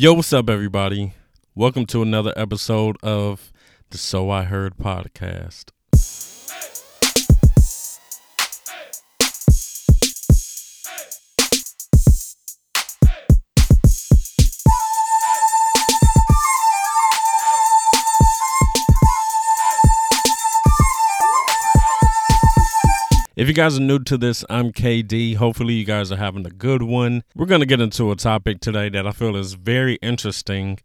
Yo, what's up, everybody? Welcome to another episode of the So I Heard podcast. If you guys are new to this, I'm KD. Hopefully, you guys are having a good one. We're going to get into a topic today that I feel is very interesting.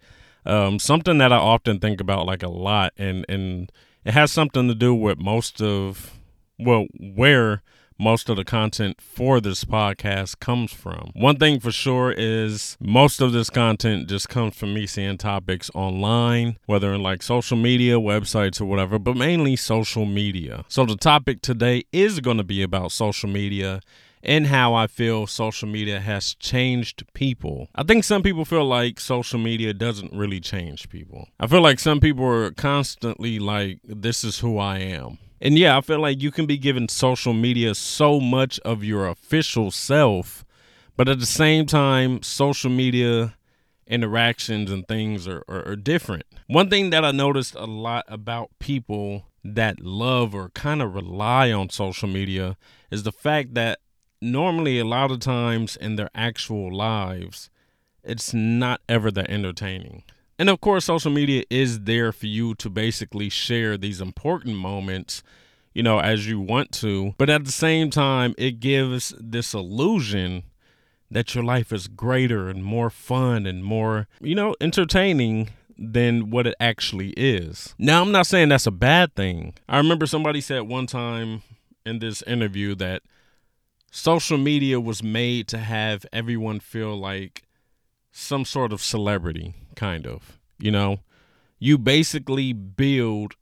Um, something that I often think about like a lot, and, and it has something to do with most of, well, where most of the content for this podcast comes from. One thing for sure is most of this content just comes from me seeing topics online, whether in like social media, websites, or whatever, but mainly social media. So the topic today is going to be about social media and how I feel social media has changed people. I think some people feel like social media doesn't really change people. I feel like some people are constantly like, this is who I am. And yeah, I feel like you can be giving social media so much of your official self, but at the same time, social media interactions and things are, are, are different. One thing that I noticed a lot about people that love or kind of rely on social media is the fact that normally a lot of times in their actual lives, it's not ever that entertaining. And of course, social media is there for you to basically share these important moments, you know, as you want to. But at the same time, it gives this illusion that your life is greater and more fun and more, you know, entertaining than what it actually is. Now, I'm not saying that's a bad thing. I remember somebody said one time in this interview that social media was made to have everyone feel like some sort of celebrity, kind of. You know, you basically build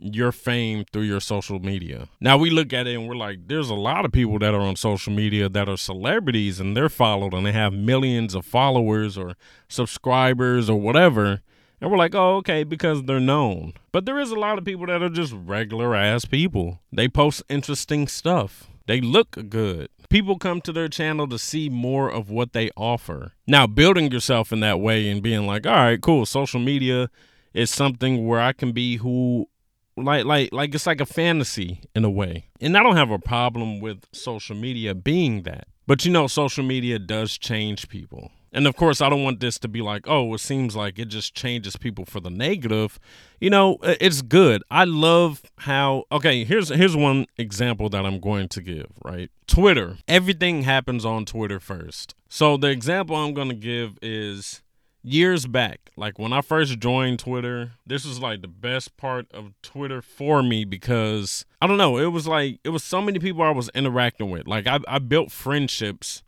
your fame through your social media. Now we look at it and we're like, there's a lot of people that are on social media that are celebrities and they're followed and they have millions of followers or subscribers or whatever. And we're like, oh, okay, because they're known. But there is a lot of people that are just regular ass people. They post interesting stuff. They look good. People come to their channel to see more of what they offer. Now, building yourself in that way and being like, all right, cool, social media is something where I can be who like like like it's like a fantasy in a way. And I don't have a problem with social media being that. But you know, social media does change people. And of course, I don't want this to be like, oh, it seems like it just changes people for the negative. You know, it's good. I love how okay, here's here's one example that I'm going to give, right? Twitter. Everything happens on Twitter first. So the example I'm going to give is years back, like when I first joined Twitter, this was like the best part of Twitter for me because I don't know, it was like it was so many people I was interacting with. Like I, I built friendships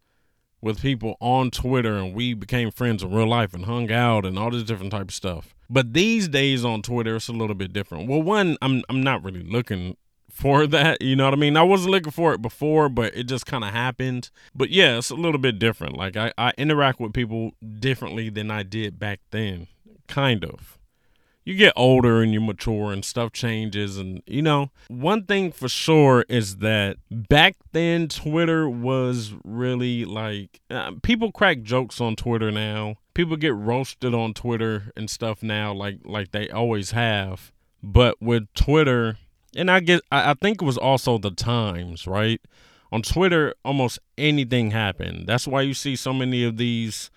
with people on Twitter and we became friends in real life and hung out and all this different type of stuff. But these days on Twitter it's a little bit different. Well, one, I'm I'm not really looking for that, you know what I mean? I wasn't looking for it before, but it just kind of happened. But yeah, it's a little bit different. Like I, I interact with people differently than I did back then. Kind of you get older and you mature and stuff changes and you know one thing for sure is that back then twitter was really like uh, people crack jokes on twitter now. People get roasted on twitter and stuff now like like they always have. But with twitter and i get i, I think it was also the times right? On twitter almost anything happened. That's why you see so many of these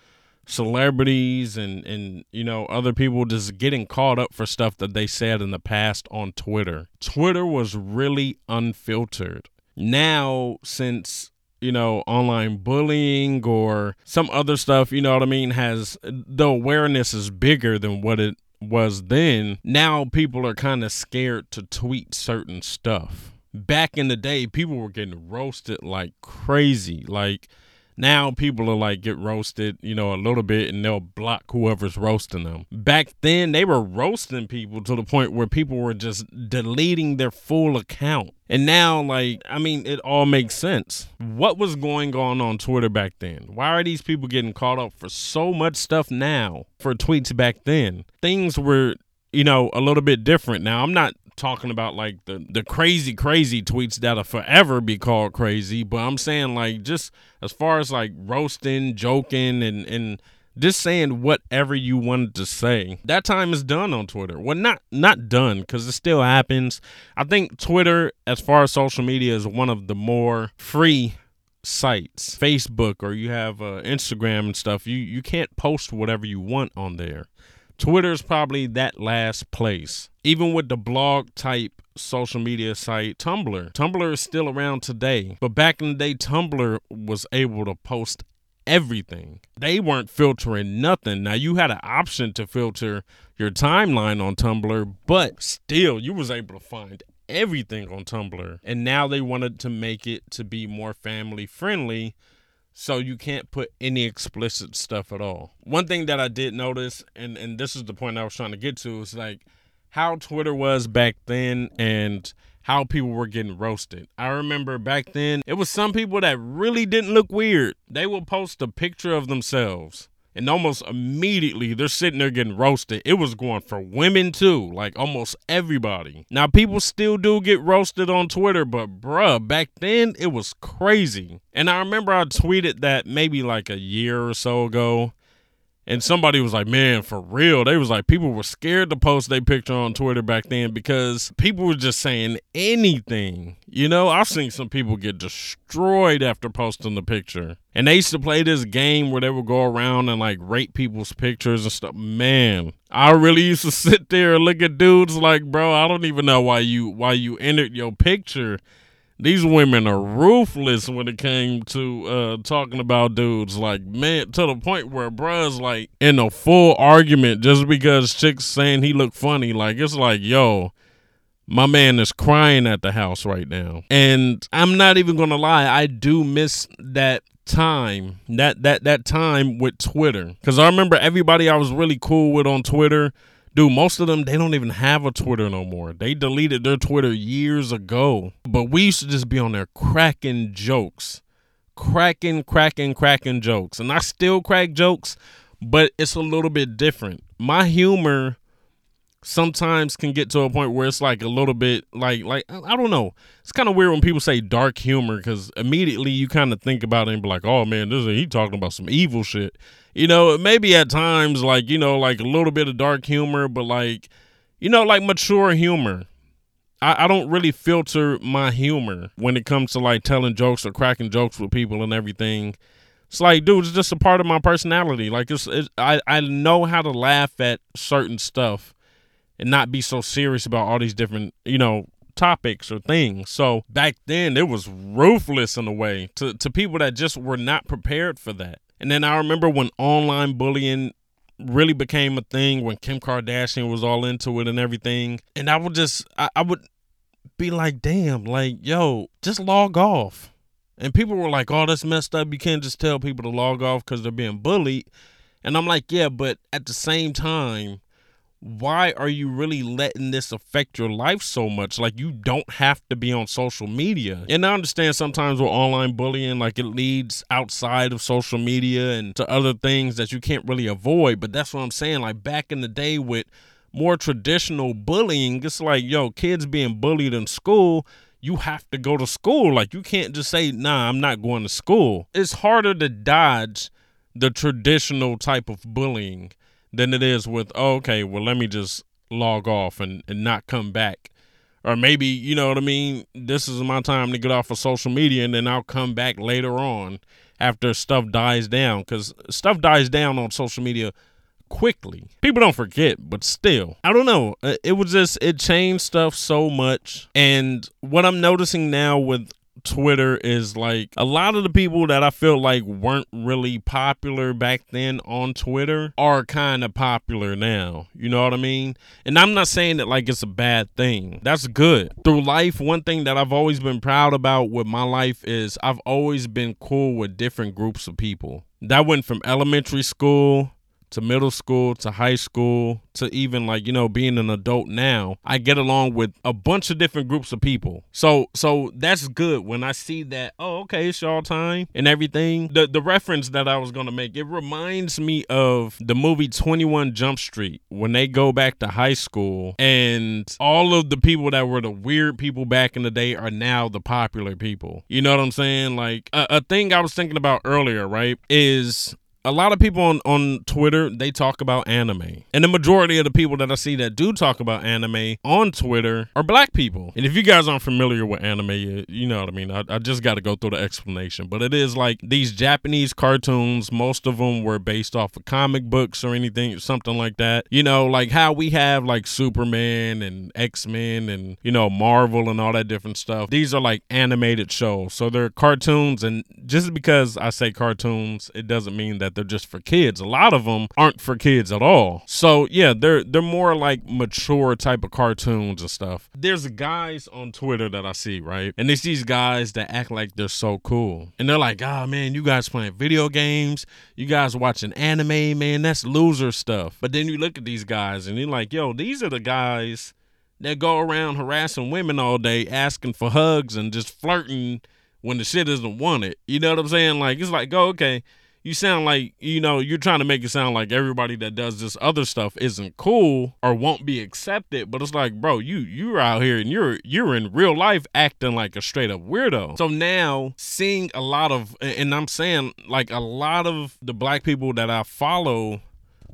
celebrities and and you know other people just getting caught up for stuff that they said in the past on Twitter. Twitter was really unfiltered. Now since you know online bullying or some other stuff, you know what I mean, has the awareness is bigger than what it was then. Now people are kind of scared to tweet certain stuff. Back in the day, people were getting roasted like crazy. Like now people are like get roasted, you know, a little bit and they'll block whoever's roasting them. Back then they were roasting people to the point where people were just deleting their full account. And now, like, I mean, it all makes sense. What was going on on Twitter back then? Why are these people getting caught up for so much stuff now for tweets back then? Things were, you know, a little bit different. Now, I'm not talking about like the the crazy crazy tweets that'll forever be called crazy but i'm saying like just as far as like roasting joking and and just saying whatever you wanted to say. That time is done on Twitter. Well, not not done because it still happens. I think Twitter, as far as social media, is one of the more free sites. Facebook or you have uh, Instagram and stuff. You you can't post whatever you want on there. Twitter is probably that last place. Even with the blog type social media site Tumblr. Tumblr is still around today, but back in the day, Tumblr was able to post everything. They weren't filtering nothing. Now you had an option to filter your timeline on Tumblr, but still you was able to find everything on Tumblr. And now they wanted to make it to be more family friendly. So you can't put any explicit stuff at all. One thing that I did notice, and, and this is the point I was trying to get to, is like how Twitter was back then and how people were getting roasted. I remember back then, it was some people that really didn't look weird. They would post a picture of themselves. And almost immediately they're sitting there getting roasted. It was going for women too, like almost everybody. Now, people still do get roasted on Twitter, but bruh, back then it was crazy. And I remember I tweeted that maybe like a year or so ago and somebody was like, man, for real. They was like, people were scared to post their picture on Twitter back then because people were just saying anything. You know, I've seen some people get destroyed after posting the picture. And they used to play this game where they would go around and like rate people's pictures and stuff. Man, I really used to sit there and look at dudes like, bro, I don't even know why you why you entered your picture these women are ruthless when it came to uh, talking about dudes. Like, man, to the point where bruh's like in a full argument just because chicks saying he looked funny. Like, it's like, yo, my man is crying at the house right now. And I'm not even gonna lie, I do miss that time that that that time with twitter because i remember everybody i was really cool with on twitter Dude, most of them they don't even have a Twitter no more. They deleted their Twitter years ago. But we used to just be on there cracking jokes. Cracking, cracking, cracking jokes. And I still crack jokes, but it's a little bit different. My humor sometimes can get to a point where it's like a little bit like like I don't know. It's kind of weird when people say dark humor because immediately you kind of think about it and be like, oh man, this is he talking about some evil shit. You know, maybe at times like you know like a little bit of dark humor, but like you know like mature humor. I, I don't really filter my humor when it comes to like telling jokes or cracking jokes with people and everything. It's like, dude, it's just a part of my personality. Like, it's, it's I I know how to laugh at certain stuff and not be so serious about all these different, you know, topics or things. So back then it was ruthless in a way to, to people that just were not prepared for that. And then I remember when online bullying really became a thing when Kim Kardashian was all into it and everything. And I would just I, I would be like, damn, like, yo, just log off. And people were like, oh, that's messed up. You can't just tell people to log off because they're being bullied. And I'm like, yeah, but at the same time, why are you really letting this affect your life so much? Like you don't have to be on social media. And I understand sometimes with online bullying, like it leads outside of social media and to other things that you can't really avoid. But that's what I'm saying. Like back in the day with more traditional bullying, it's like, yo, kids being bullied in school you have to go to school. Like you can't just say, nah, I'm not going to school. It's harder to dodge the traditional type of bullying than it is with oh, okay well let me just log off and, and not come back. Or maybe you know what i mean? This is my time to get off of social media and then i'll come back later on after stuff dies down because stuff dies down on social media quickly. People don't forget but still. I don't know. Uh, it was just it changed stuff so much. And what i'm noticing now with Twitter is like a lot of the people that I feel like weren't really popular back then on Twitter are kind of popular now. You know what I mean? And I'm not saying that like it's a bad thing. That's good. Through life, one thing that I've always been proud about with my life is I've always been cool with different groups of people. That went from elementary school to middle school to high school to even like you know being an adult now i get along with a bunch of different groups of people. So so that's good when i see that oh okay it's y'all time and everything. The the reference that i was gonna make it reminds me of the movie 21 jump street when they go back to high school and all of the people that were the weird people back in the day are now the popular people. You know what i'm saying? Like a, a thing i was thinking about earlier right is a lot of people on, on Twitter, they talk about anime. And the majority of the people that I see that do talk about anime on Twitter are black people. And if you guys aren't familiar with anime, you, know what I mean. I, I just got to go through the explanation. But it is like these Japanese cartoons, most of them were based off of comic books or anything, something like that. You know, like how we have like Superman and X Men and, you know, Marvel and all that different stuff. These are like animated shows. So they're cartoons. And just because I say cartoons, it doesn't mean that that they're just for kids. A lot of them aren't for kids at all. So yeah, they're they're more like mature type of cartoons and stuff. There's guys on Twitter that I see, right? And it's these guys that act like they're so cool. And they're like, ah oh, man, you guys playing video games, you guys watching anime, man, that's loser stuff. But then you look at these guys and you're like, yo, these are the guys that go around harassing women all day, asking for hugs and just flirting when the shit isn't wanted. You know what I'm saying? Like it's like, go oh, okay, you sound like you know you're trying to make it sound like everybody that does this other stuff isn't cool or won't be accepted. But it's like bro you you're out here and you're you're in real life acting like a straight up weirdo. So now seeing a lot of and i'm saying like a lot of the black people that i follow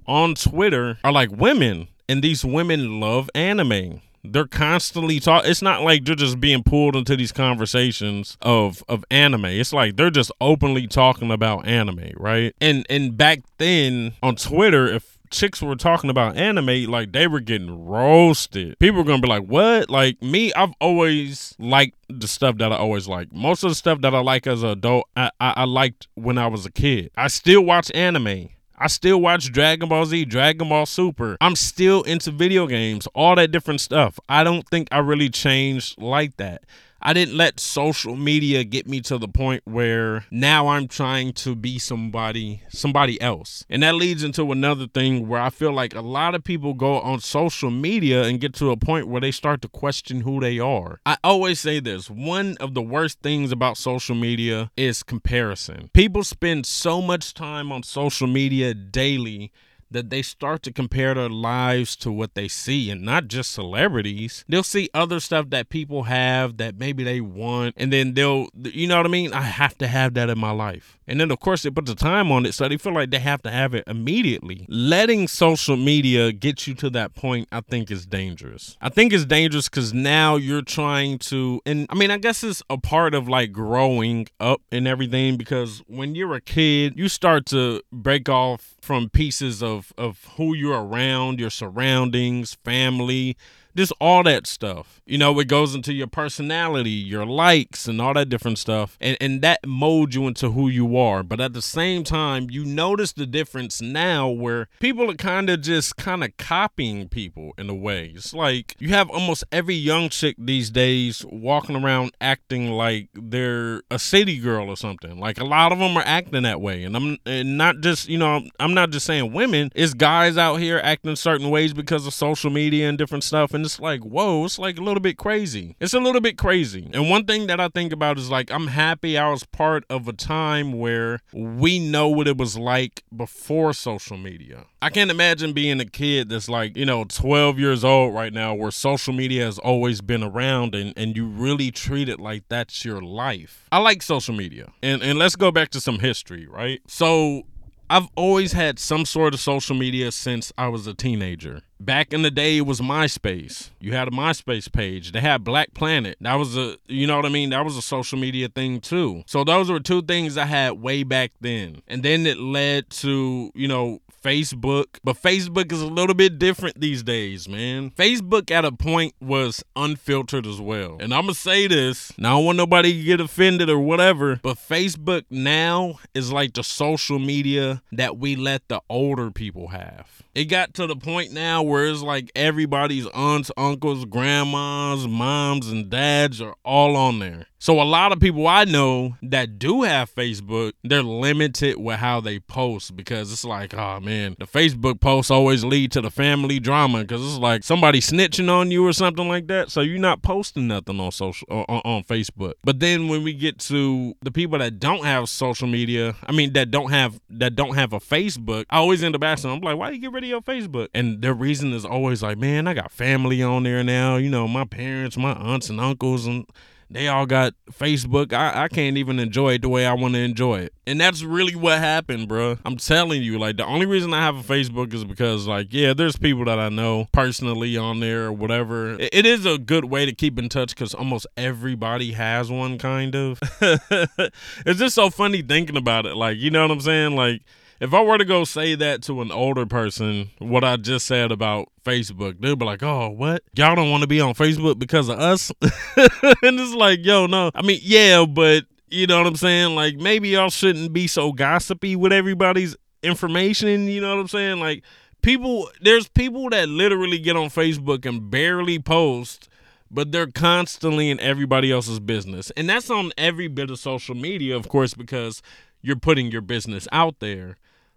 on twitter are like women. And these women love anime they're constantly talk. It's not like they're just being pulled into these conversations of of anime. It's like they're just openly talking about anime, right? And and back then on Twitter, if chicks were talking about anime, like they were getting roasted. People were gonna be like, "What?" Like me, I've always liked the stuff that I always like. Most of the stuff that I like as an adult, I, I, I liked when I was a kid. I still watch anime. I still watch Dragon Ball Z, Dragon Ball Super. I'm still into video games, all that different stuff. I don't think I really changed like that. I didn't let social media get me to the point where now I'm trying to be somebody somebody else. And that leads into another thing where I feel like a lot of people go on social media and get to a point where they start to question who they are. I always say this, one of the worst things about social media is comparison. People spend so much time on social media daily that they start to compare their lives to what they see and not just celebrities. They'll see other stuff that people have that maybe they want, and then they'll, you know what I mean? I have to have that in my life. And then, of course, they put the time on it, so they feel like they have to have it immediately. Letting social media get you to that point, I think, is dangerous. I think it's dangerous because now you're trying to, and I mean, I guess it's a part of like growing up and everything because when you're a kid, you start to break off from pieces of of who you're around, your surroundings, family, just all that stuff. You know, it goes into your personality, your likes, and all that different stuff. And, and that molds you into who you are. But at the same time, you notice the difference now where people are kind of just kind of copying people in a way. It's like you have almost every young chick these days walking around acting like they're a city girl or something. Like a lot of them are acting that way. And I'm and not just, you know, I'm not just saying women, it's guys out here acting certain ways because of social media and different stuff. And it's like, whoa, it's like a little bit crazy. It's a little bit crazy. And one thing that I think about is like, I'm happy I was part of a time where we know what it was like before social media. I can't imagine being a kid that's like, you know, 12 years old right now where social media has always been around and, and you really treat it like that's your life. I like social media. And and let's go back to some history, right? So I've always had some sort of social media since I was a teenager. Back in the day, it was MySpace. You had a MySpace page. They had Black Planet. That was a, you know what I mean? That was a social media thing too. So those were two things I had way back then. And then it led to, you know, Facebook, but Facebook is a little bit different these days, man. Facebook at a point was unfiltered as well. And I'm gonna say this, now I don't want nobody to get offended or whatever, but Facebook now is like the social media that we let the older people have. It got to the point now where it's like everybody's aunts, uncles, grandmas, moms, and dads are all on there. So a lot of people I know that do have Facebook, they're limited with how they post because it's like, oh man, the Facebook posts always lead to the family drama because it's like somebody snitching on you or something like that. So you're not posting nothing on social on, on Facebook. But then when we get to the people that don't have social media, I mean that don't have that don't have a Facebook, I always end up asking, I'm like, why you get rid of your Facebook? And their reason is always like, man, I got family on there now. You know, my parents, my aunts and uncles and they all got Facebook. I, I can't even enjoy it the way I want to enjoy it. And that's really what happened, bro. I'm telling you, like, the only reason I have a Facebook is because, like, yeah, there's people that I know personally on there or whatever. it, it is a good way to keep in touch because almost everybody has one, kind of. it's just so funny thinking about it. Like, you know what I'm saying? Like, if I were to go say that to an older person, what I just said about Facebook, they'd be like, "Oh, what? Y'all don't want to be on Facebook because of us?" and it's like, "Yo, no. I mean, yeah, but you know what I'm saying? Like, maybe y'all shouldn't be so gossipy with everybody's information. You know what I'm saying? Like, people, there's people that literally get on Facebook and barely post." but they're constantly in everybody else's business. And that's on every bit of social media, of course, because you're putting your business out there.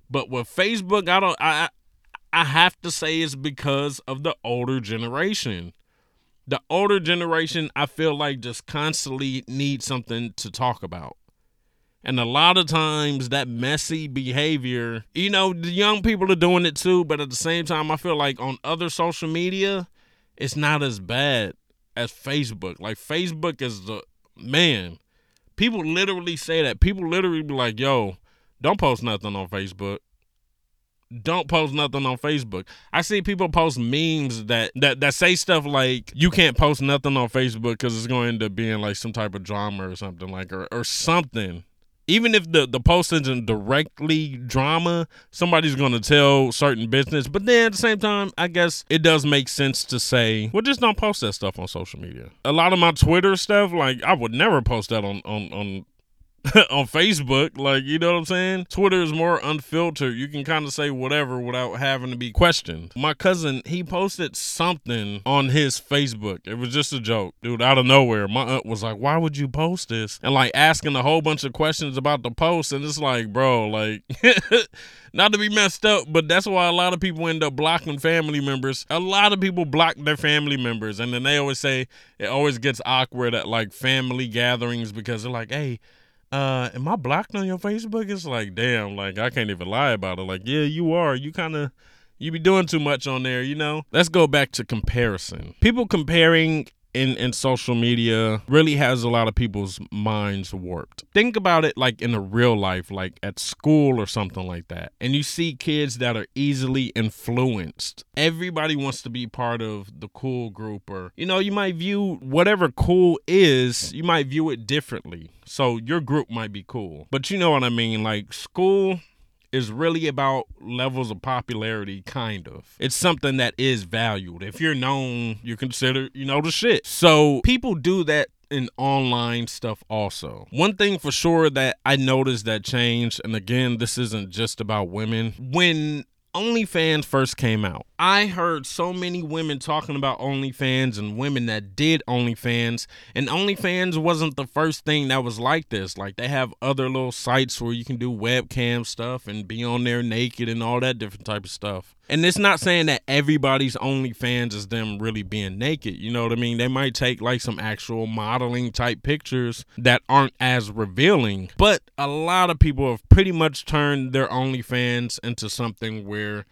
But with Facebook, I don't I I have to say it's because of the older generation. The older generation, I feel like just constantly need something to talk about. And a lot of times that messy behavior, you know, the young people are doing it too, but at the same time, I feel like on other social media, it's not as bad as Facebook. Like Facebook is the man. People literally say that. People literally be like, yo, don't post nothing on Facebook. Don't post nothing on Facebook. I see people post memes that that, that say stuff like you can't post nothing on Facebook because it's going to end up being like some type of drama or something like or, or something even if the the post isn't directly drama, somebody's gonna tell certain business. But then at the same time, I guess it does make sense to say, well, just don't post that stuff on social media. A lot of my Twitter stuff, like I would never post that on on on on Facebook. Like, you know what I'm saying? Twitter is more unfiltered. You can kind of say whatever without having to be questioned. My cousin, he posted something on his Facebook. It was just a joke, dude, out of nowhere. My aunt was like, Why would you post this? And like asking a whole bunch of questions about the post. And it's like, bro, like, not to be messed up, but that's why a lot of people end up blocking family members. A lot of people block their family members. And then they always say it always gets awkward at like family gatherings because they're like, Hey, uh, am I blocked on your Facebook? It's like, damn, like I can't even lie about it. Like, yeah, you are. You kind of you be doing too much on there, you know? Let's go back to comparison. People comparing in in social media really has a lot of people's minds warped. Think about it like in a real life, like at school or something like that. And you see kids that are easily influenced. Everybody wants to be part of the cool group or you know, you might view whatever cool is, you might view it differently. So your group might be cool. But you know what I mean? Like school is really about levels of popularity, kind of. It's something that is valued. If you're known, you're considered, you know, the shit. So people do that in online stuff also. One thing for sure that I noticed that changed, and again, this isn't just about women, when OnlyFans first came out, I heard so many women talking about OnlyFans and women that did OnlyFans, and OnlyFans wasn't the first thing that was like this. Like they have other little sites where you can do webcam stuff and be on there naked and all that different type of stuff. And it's not saying that everybody's OnlyFans is them really being naked. You know what I mean? They might take like some actual modeling type pictures that aren't as revealing. But a lot of people have pretty much turned their OnlyFans into something where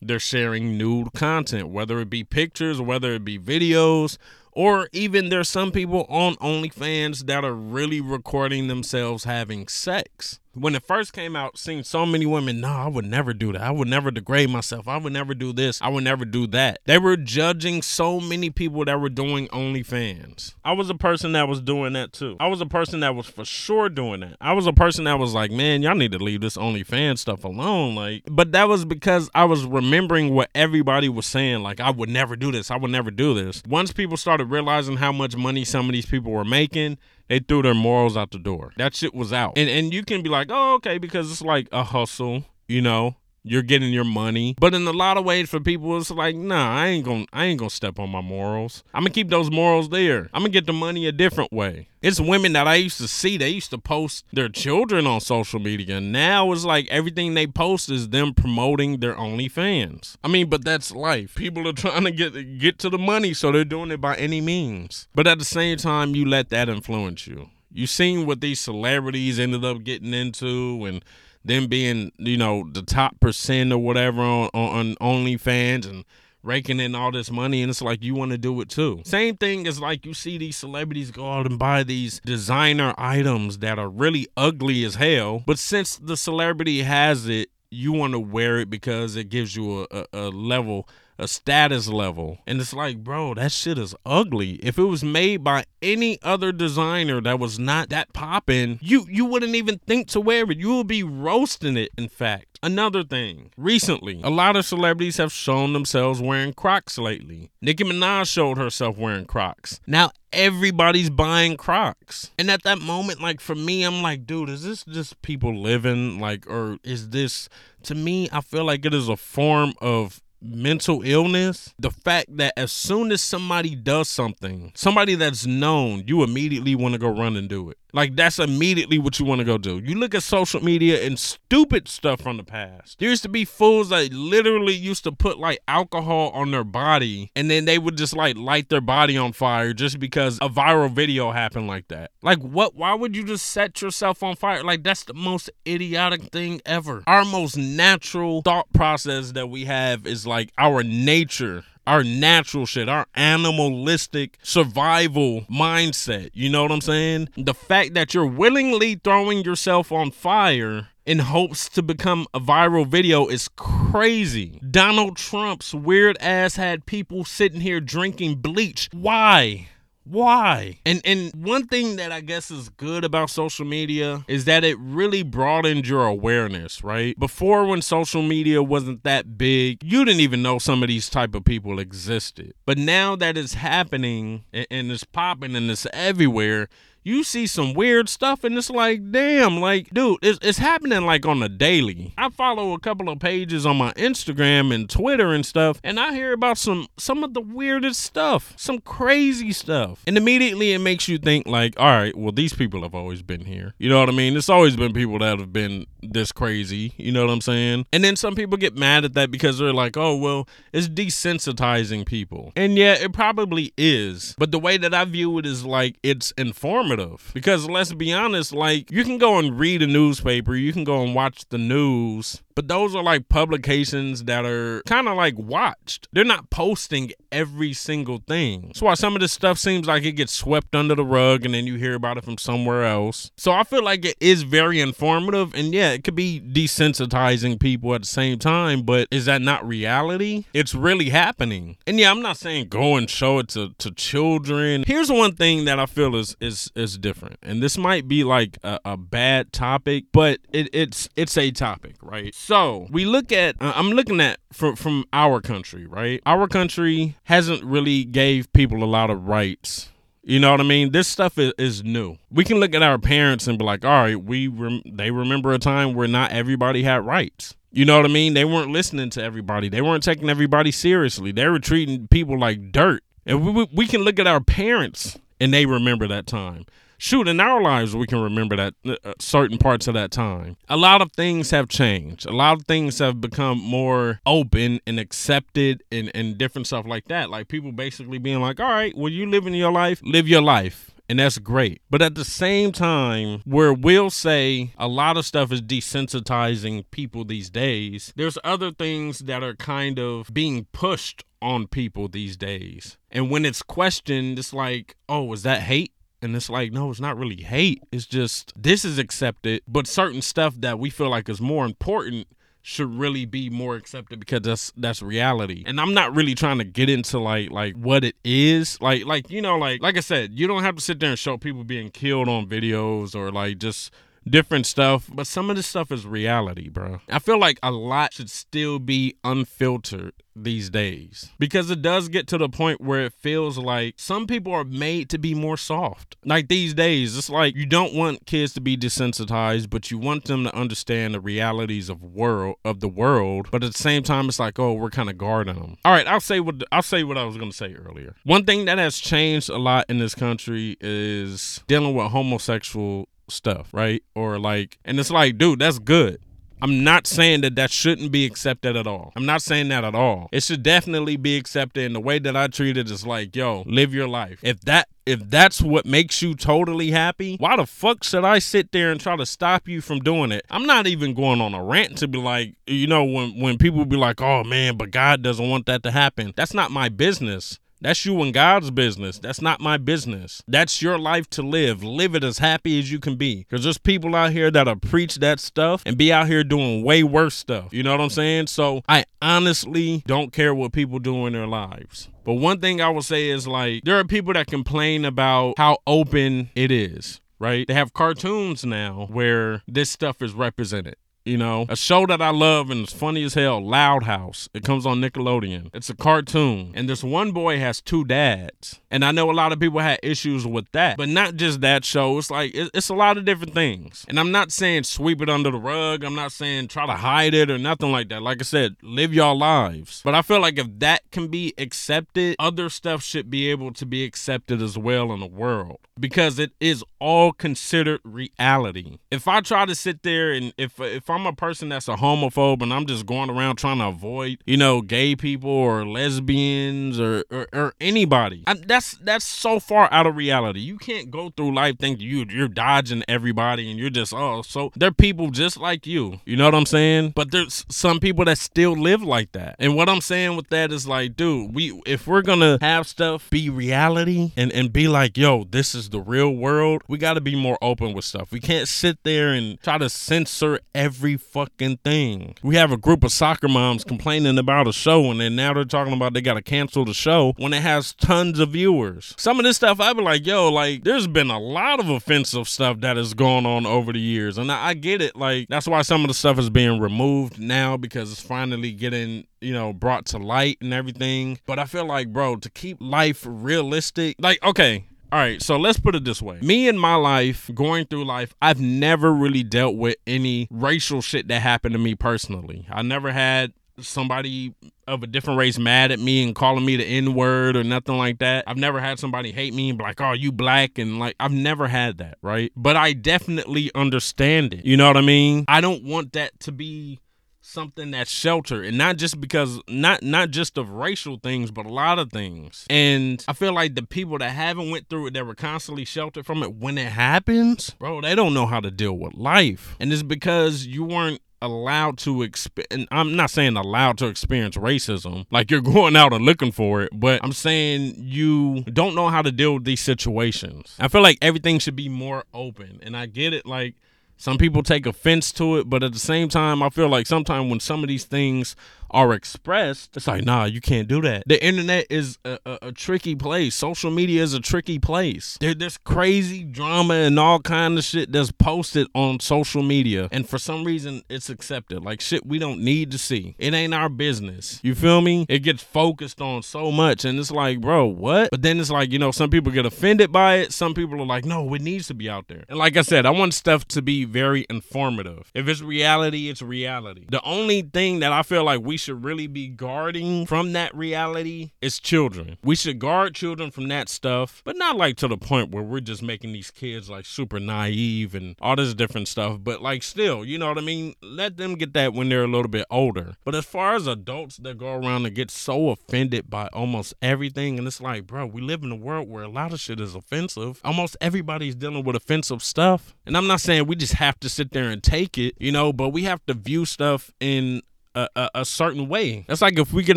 they're sharing nude content, whether it be pictures, whether it be videos, or even there's some people on OnlyFans that are really recording themselves having sex when it first came out, seeing so many women, no, I would never do that. I would never degrade myself. I would never do this. I would never do that. They were judging so many people that were doing OnlyFans. I was a person that was doing that too. I was a person that was for sure doing that. I was a person that was like, man, y'all need to leave this OnlyFans stuff alone. Like, but that was because I was remembering what everybody was saying. Like, I would never do this. I would never do this. Once people started realizing how much money some of these people were making, they threw their morals out the door. That shit was out. And and you can be like, oh, okay, because it's like a hustle, you know you're getting your money. But in a lot of ways for people, it's like, nah, I ain't gonna I ain't gonna step on my morals. I'm gonna keep those morals there. I'm gonna get the money a different way. It's women that I used to see, they used to post their children on social media. Now it's like everything they post is them promoting their OnlyFans. I mean, but that's life. People are trying to get get to the money, so they're doing it by any means. But at the same time, you let that influence you. You seen what these celebrities ended up getting into and them being, you know, the top percent or whatever on, on OnlyFans and raking in all this money and it's like you want to do it too. Same thing as like you see these celebrities go out and buy these designer items that are really ugly as hell, but since the celebrity has it, you want to wear it because it gives you a, a, a level a status level. And it's like, bro, that shit is ugly. If it was made by any other designer that was not that popping, you you wouldn't even think to wear it. You would be roasting it, in fact. Another thing, recently, a lot of celebrities have shown themselves wearing Crocs lately. Nicki Minaj showed herself wearing Crocs. Now everybody's buying Crocs. And at that moment, like for me, I'm like, dude, is this just people living? Like, or is this, to me, I feel like it is a form of mental illness, the fact that as soon as somebody does something, somebody that's known, you immediately want to go run and do it. Like that's immediately what you want to go do. You look at social media and stupid stuff from the past. There used to be fools that literally used to put like alcohol on their body and then they would just like light their body on fire just because a viral video happened like that. Like what why would you just set yourself on fire? Like that's the most idiotic thing ever. Our most natural thought process that we have is like our nature our natural shit, our animalistic survival mindset. You know what I'm saying? The fact that you're willingly throwing yourself on fire in hopes to become a viral video is crazy. Donald Trump's weird ass had people sitting here drinking bleach. Why? Why? And and one thing that I guess is good about social media is that it really broadened your awareness, right? Before when social media wasn't that big, you didn't even know some of these type of people existed. But now that it's happening and, and it's popping and it's everywhere, you see some weird stuff and it's like damn like dude it's, it's happening like on a daily. I follow a couple of pages on my instagram and twitter and stuff and i hear about some some of the weirdest stuff some crazy stuff. And immediately it makes you think like all right well these people have always been here. You know what i mean? It's always been people that have been this crazy. You know what i'm saying? And then some people get mad at that because they're like oh well it's desensitizing people. And yeah it probably is. But the way that i view it is like it's informative informative. Because let's be honest, like you can go and read a newspaper, you can go and watch the news, but those are like publications that are kind of like watched. They're not posting every single thing. That's why some of this stuff seems like it gets swept under the rug and then you hear about it from somewhere else. So I feel like it is very informative and yeah, it could be desensitizing people at the same time, but is that not reality? It's really happening. And yeah, I'm not saying go and show it to, to children. Here's one thing that I feel is is is different. And this might be like a, a bad topic, but it, it's it's a topic, right? So we look at, uh, I'm looking at from from our country, right? Our country hasn't really gave people a lot of rights. You know what I mean? This stuff is, is new. We can look at our parents and be like, all right, we rem- they remember a time where not everybody had rights. You know what I mean? They weren't listening to everybody. They weren't taking everybody seriously. They were treating people like dirt. And we, we can look at our parents and they remember that time shoot, in our lives, we can remember that uh, uh, certain parts of that time. A lot of things have changed. A lot of things have become more open and accepted and, and different stuff like that. Like people basically being like, all right, well, you living your life, live your life and that's great. But at the same time, where we'll say a lot of stuff is desensitizing people these days, there's other things that are kind of being pushed on people these days. And when it's questioned, it's like, oh, is that hate? And it's like, no, it's not really hate. It's just this is accepted, but certain stuff that we feel like is more important should really be more accepted because that's that's reality. And I'm not really trying to get into like like what it is. Like like you know like like I said, you don't have to sit there and show people being killed on videos or like just different stuff, but some of this stuff is reality, bro. I feel like a lot should still be unfiltered these days because it does get to the point where it feels like some people are made to be more soft. Like these days, it's like you don't want kids to be desensitized, but you want them to understand the realities of world of the world. But at the same time, it's like, oh, we're kind of guarding them. All right, I'll say what I'll say what I was gonna say earlier. One thing that has changed a lot in this country is dealing with homosexual stuff, right? Or like, and it's like, dude, that's good. I'm not saying that that shouldn't be accepted at all. I'm not saying that at all. It should definitely be accepted. And the way that I treat it is like, yo, live your life. If that if that's what makes you totally happy, why the fuck should I sit there and try to stop you from doing it? I'm not even going on a rant to be like, you know, when when people be like, "Oh man, but God doesn't want that to happen." That's not my business. That's you and God's business. That's not my business. That's your life to live. Live it as happy as you can be. Because there's people out here that'll preach that stuff and be out here doing way worse stuff. You know what I'm saying? So I honestly don't care what people do in their lives. But one thing I will say is like, there are people that complain about how open it is right? They have cartoons now where this stuff is represented. You know, a show that I love and it's funny as hell, Loud House. It comes on Nickelodeon. It's a cartoon. And this one boy has two dads. And I know a lot of people had issues with that, but not just that show. It's like, it's a lot of different things. And I'm not saying sweep it under the rug. I'm not saying try to hide it or nothing like that. Like I said, live your lives. But I feel like if that can be accepted, other stuff should be able to be accepted as well in the world because it is all considered reality. If I try to sit there and if, if I'm a person that's a homophobe and I'm just going around trying to avoid, you know, gay people or lesbians or or, or anybody, I, that's that's so far out of reality. You can't go through life thinking you you're dodging everybody and you're just oh so they're people just like you. You know what I'm saying? But there's some people that still live like that. And what I'm saying with that is like, dude, we if we're gonna have stuff be reality and and be like, yo, this is the real world, we got to be more open with stuff. We can't sit there and try to censor every every fucking thing. We have a group of soccer moms complaining about a show, and then now they're talking about they got to cancel the show when it has tons of viewers. Some of this stuff, I be like, yo, like, there's been a lot of offensive stuff that has gone on over the years, and I, I get it. Like, that's why some of the stuff is being removed now because it's finally getting you know, brought to light and everything. But I feel like, bro, to keep life realistic, like, okay, all right, so let's put it this way. Me in my life, going through life, I've never really dealt with any racial shit that happened to me personally. I never had somebody of a different race mad at me and calling me the N word or nothing like that. I've never had somebody hate me and be like, oh, you black. And like, I've never had that, right? But I definitely understand it. You know what I mean? I don't want that to be something that's sheltered and not just because not not just of racial things but a lot of things. And i feel like the people that haven't went through it that were constantly sheltered from it when it happens bro they don't know how to deal with life. And it's because you weren't allowed to experience I'm not saying allowed to experience racism like you're going out and looking for it but I'm saying you don't know how to deal with these situations. I feel like everything should be more open and I get it like some people take offense to it, but at the same time, I feel like sometimes when some of these things are expressed, it's like, nah, you can't do that. The internet is a, a, a tricky place. Social media is a tricky place. There, there's crazy drama and all kind of shit that's posted on social media, and for some reason, it's accepted. Like shit we don't need to see. It ain't our business. You feel me? It gets focused on so much, and it's like, bro, what? But then it's like, you know, some people get offended by it. Some people are like, no, it needs to be out there. And like I said, I want stuff to be very informative. If it's reality, it's reality. The only thing that I feel like we should really be guarding from that reality is children. We should guard children from that stuff, but not like to the point where we're just making these kids like super naive and all this different stuff. But like still, you know what I mean? Let them get that when they're a little bit older. But as far as adults that go around and get so offended by almost everything, and it's like, bro, we live in a world where a lot of shit is offensive. Almost everybody's dealing with offensive stuff. And I'm not saying we just have to sit there and take it, you know, but we have to view stuff in a, a, a, certain way. That's like if we get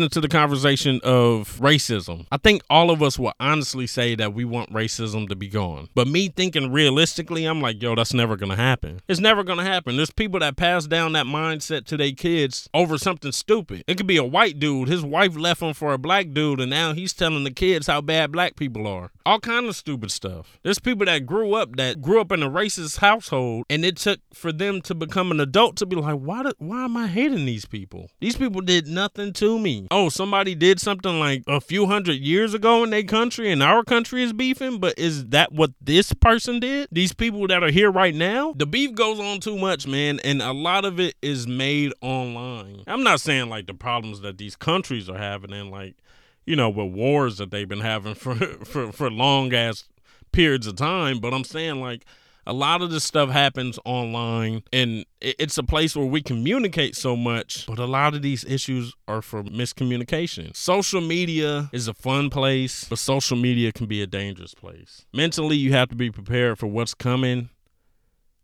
into the conversation of racism. I think all of us will honestly say that we want racism to be gone. But me thinking realistically, I'm like, yo, that's never gonna happen. It's never gonna happen. There's people that pass down that mindset to their kids over something stupid. It could be a white dude. His wife left him for a black dude, and now he's telling the kids how bad black people are. All kind of stupid stuff. There's people that grew up that grew up in a racist household, and it took for them to become an adult to be like, why? Do, why am I hating these people? People. These people did nothing to me. Oh, somebody did something like a few hundred years ago in their country and our country is beefing, but is that what this person did? These people that are here right now? The beef goes on too much, man, and a lot of it is made online. I'm not saying like the problems that these countries are having and like, you know, with wars that they've been having for for, for long ass periods of time, but I'm saying like A lot of this stuff happens online, and it's a place where we communicate so much, but a lot of these issues are for miscommunication. Social media is a fun place, but social media can be a dangerous place. Mentally, you have to be prepared for what's coming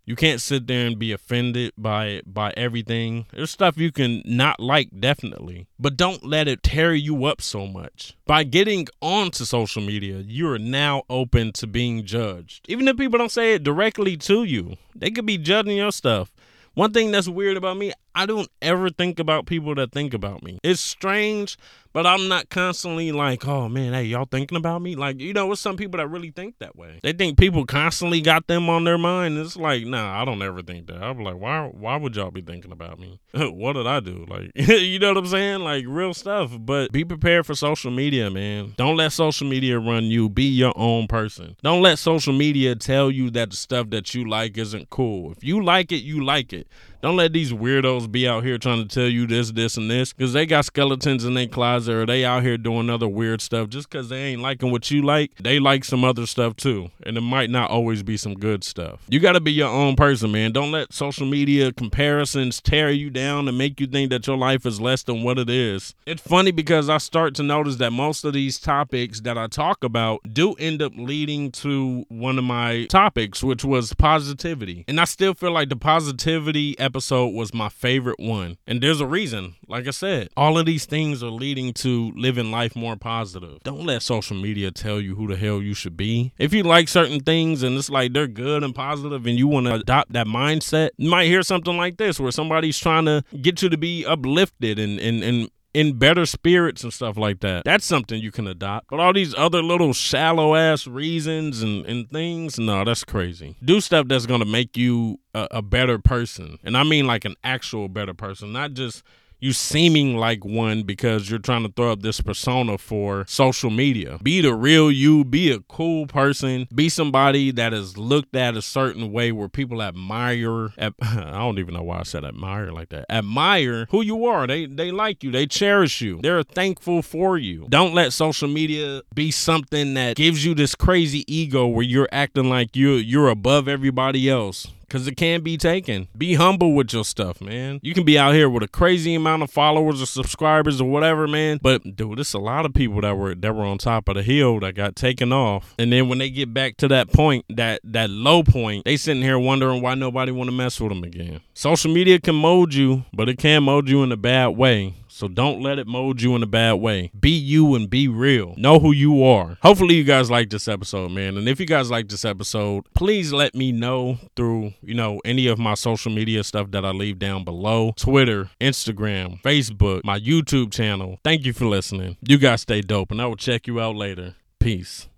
you can't sit there and be offended by by everything. There's stuff you can not like definitely, but don't let it tear you up so much. By getting onto social media, you are now open to being judged. Even if people don't say it directly to you, they could be judging your stuff. One thing that's weird about me, I don't ever think about people that think about me. It's strange, but I'm not constantly like, oh man, hey, y'all thinking about me? Like, you know, with some people that really think that way. They think people constantly got them on their mind. It's like, nah, I don't ever think that. I'm like, why why would y'all be thinking about me? what did I do? Like, you know what I'm saying? Like real stuff. But be prepared for social media, man. Don't let social media run you. Be your own person. Don't let social media tell you that the stuff that you like isn't cool. If you like it, you like it. Don't let these weirdos be out here trying to tell you this, this, and this because they got skeletons in their closet or they out here doing other weird stuff. Just because they ain't liking what you like, they like some other stuff too. And it might not always be some good stuff. You got to be your own person, man. Don't let social media comparisons tear you down and make you think that your life is less than what it is. It's funny because I start to notice that most of these topics that I talk about do end up leading to one of my topics, which was positivity. And I still feel like the positivity episode was my favorite one. And there's a reason. Like I said, all of these things are leading to living life more positive. Don't let social media tell you who the hell you should be. If you like certain things and it's like they're good and positive and you want to adopt that mindset, you might hear something like this where somebody's trying to get you to be uplifted and and and in better spirits and stuff like that. That's something you can adopt. But all these other little shallow ass reasons and, and things, no, that's crazy. Do stuff that's gonna make you a, a better person. And I mean like an actual better person, not just you seeming like one because you're trying to throw up this persona for social media. Be the real you, be a cool person, be somebody that is looked at a certain way where people admire. I don't even know why I said admire like that. Admire who you are. They they like you. They cherish you. They're thankful for you. Don't let social media be something that gives you this crazy ego where you're acting like you you're above everybody else because it can be taken. Be humble with your stuff, man. You can be out here with a crazy amount of followers or subscribers or whatever, man. But dude, it's a lot of people that were that were on top of the hill that got taken off, and then when they get back to that point, that that low point, they sitting here wondering why nobody want to mess with them again. Social media can mold you, but it can mold you in a bad way. So don't let it mold you in a bad way. Be you and be real. Know who you are. Hopefully you guys like this episode, man. And if you guys like this episode, please let me know through, you know, any of my social media stuff that I leave down below. Twitter, Instagram, Facebook, my YouTube channel. Thank you for listening. You guys stay dope and I will check you out later. Peace.